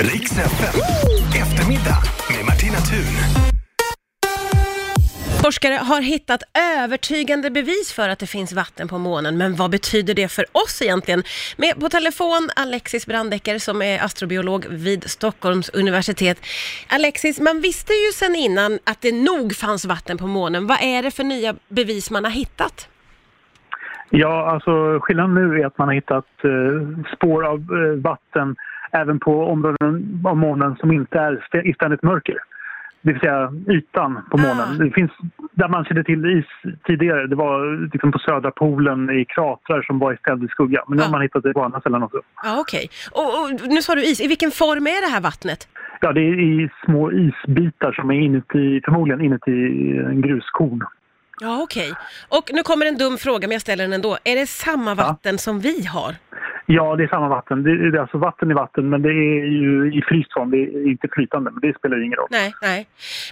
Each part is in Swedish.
Riks FM. Eftermiddag med Martina Thun. Forskare har hittat övertygande bevis för att det finns vatten på månen, men vad betyder det för oss egentligen? Med på telefon Alexis Brandecker som är astrobiolog vid Stockholms universitet. Alexis, man visste ju sedan innan att det nog fanns vatten på månen. Vad är det för nya bevis man har hittat? Ja, alltså skillnaden nu är att man har hittat eh, spår av eh, vatten även på områden av månen som inte är i ständigt mörker. Det vill säga ytan på månen. Ah. Det finns, där man kände till is tidigare, det var liksom på södra polen i kratrar som var i ständig skugga. Men nu Ah. har man hittat det på andra ställen också. Ja, okej. Och, och nu sa du is. I vilken form är det här vattnet? Ja, det är i små isbitar som är inuti, förmodligen inuti en gruskorn. Ja, okej. Och nu kommer en dum fråga, men jag ställer den ändå. Är det samma vatten som vi har? Ja, det är samma vatten. Det är alltså vatten i vatten, men det är ju i fryst form. Det är inte flytande, men det spelar ju ingen roll. Nej, nej.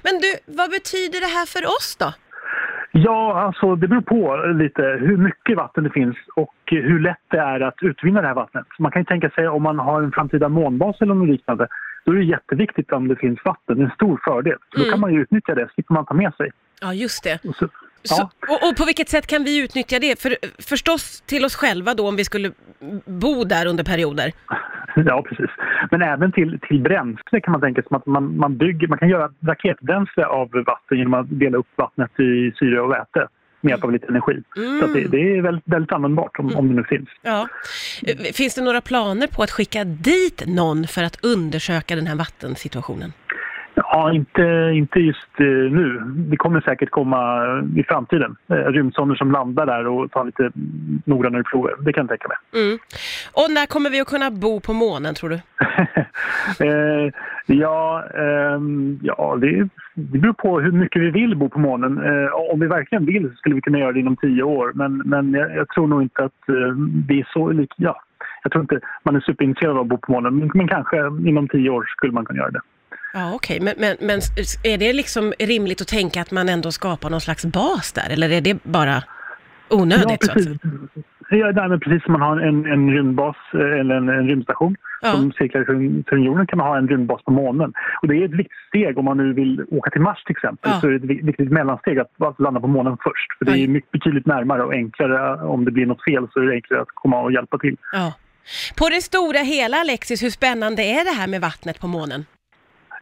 Men du, vad betyder det här för oss då? Ja, alltså det beror på lite hur mycket vatten det finns och hur lätt det är att utvinna det här vattnet. Man kan ju tänka sig om man har en framtida månbas eller något liknande, då är det jätteviktigt om det finns vatten. Det är en stor fördel. Så Då Mm. kan man ju utnyttja det, slipper man ta med sig. Ja, just det. Och så, Så, och, och på vilket sätt kan vi utnyttja det? För, förstås till oss själva då om vi skulle bo där under perioder. ja, precis. Men även till, till bränsle kan man tänka sig att man, man, bygger, man kan göra raketbränsle av vatten genom att dela upp vattnet i syre och väte med hjälp av lite energi. Så att det, det är väldigt, väldigt användbart om, om det nu finns. Ja. Eh, Finns det några planer på att skicka dit någon för att undersöka den här vattensituationen? Ja, inte, inte just eh, nu. Det kommer säkert komma i framtiden. Eh, rymdsonder som landar där och tar lite noggrannare prover. Det kan jag tänka mig. Mm. Och när kommer vi att kunna bo på månen tror du? eh, ja, ehm, ja det, det beror på hur mycket vi vill bo på månen. Eh, om vi verkligen vill så skulle vi kunna göra det inom tio år. Men, men jag, jag tror nog inte att eh, vi är så lika... Ja, jag tror inte man är superintresserad av att bo på månen. Men, men kanske inom tio år skulle man kunna göra det. Ja, okej. Men, men, men är det liksom rimligt att tänka att man ändå skapar någon slags bas där? Eller är det bara onödigt? så att säga? Ja, nej, men precis som man har en, en rymdbas eh, eller en, en rymdstation Ja. som cirklar kring jorden kan man ha en rymdbas på månen. Och det är ett viktigt steg om man nu vill åka till Mars till exempel. Ja. Så är det ett vi- viktigt mellansteg att, att landa på månen först. För det är mycket, betydligt närmare och enklare. Om det blir något fel så är det enklare att komma och hjälpa till. Ja. På det stora hela, Alexis, hur spännande är det här med vattnet på månen?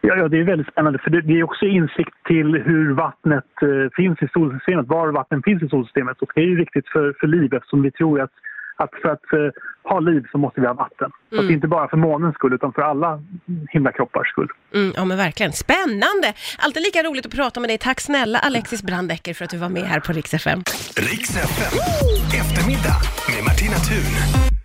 Ja, ja, det är väldigt spännande för det, är också insikt till hur vattnet eh, finns i solsystemet, var vatten finns i solsystemet. Och det är ju viktigt för, för liv eftersom vi tror att, att för att eh, ha liv så måste vi ha vatten. Så att Mm. inte bara för månens skull utan för alla himlakroppars skull. Mm, ja, men verkligen. Spännande! Alltid lika roligt att prata med dig. Tack snälla Alexis Brandecker för att du var med här på Rix FM. Riks FM. Eftermiddag med Martina Thun.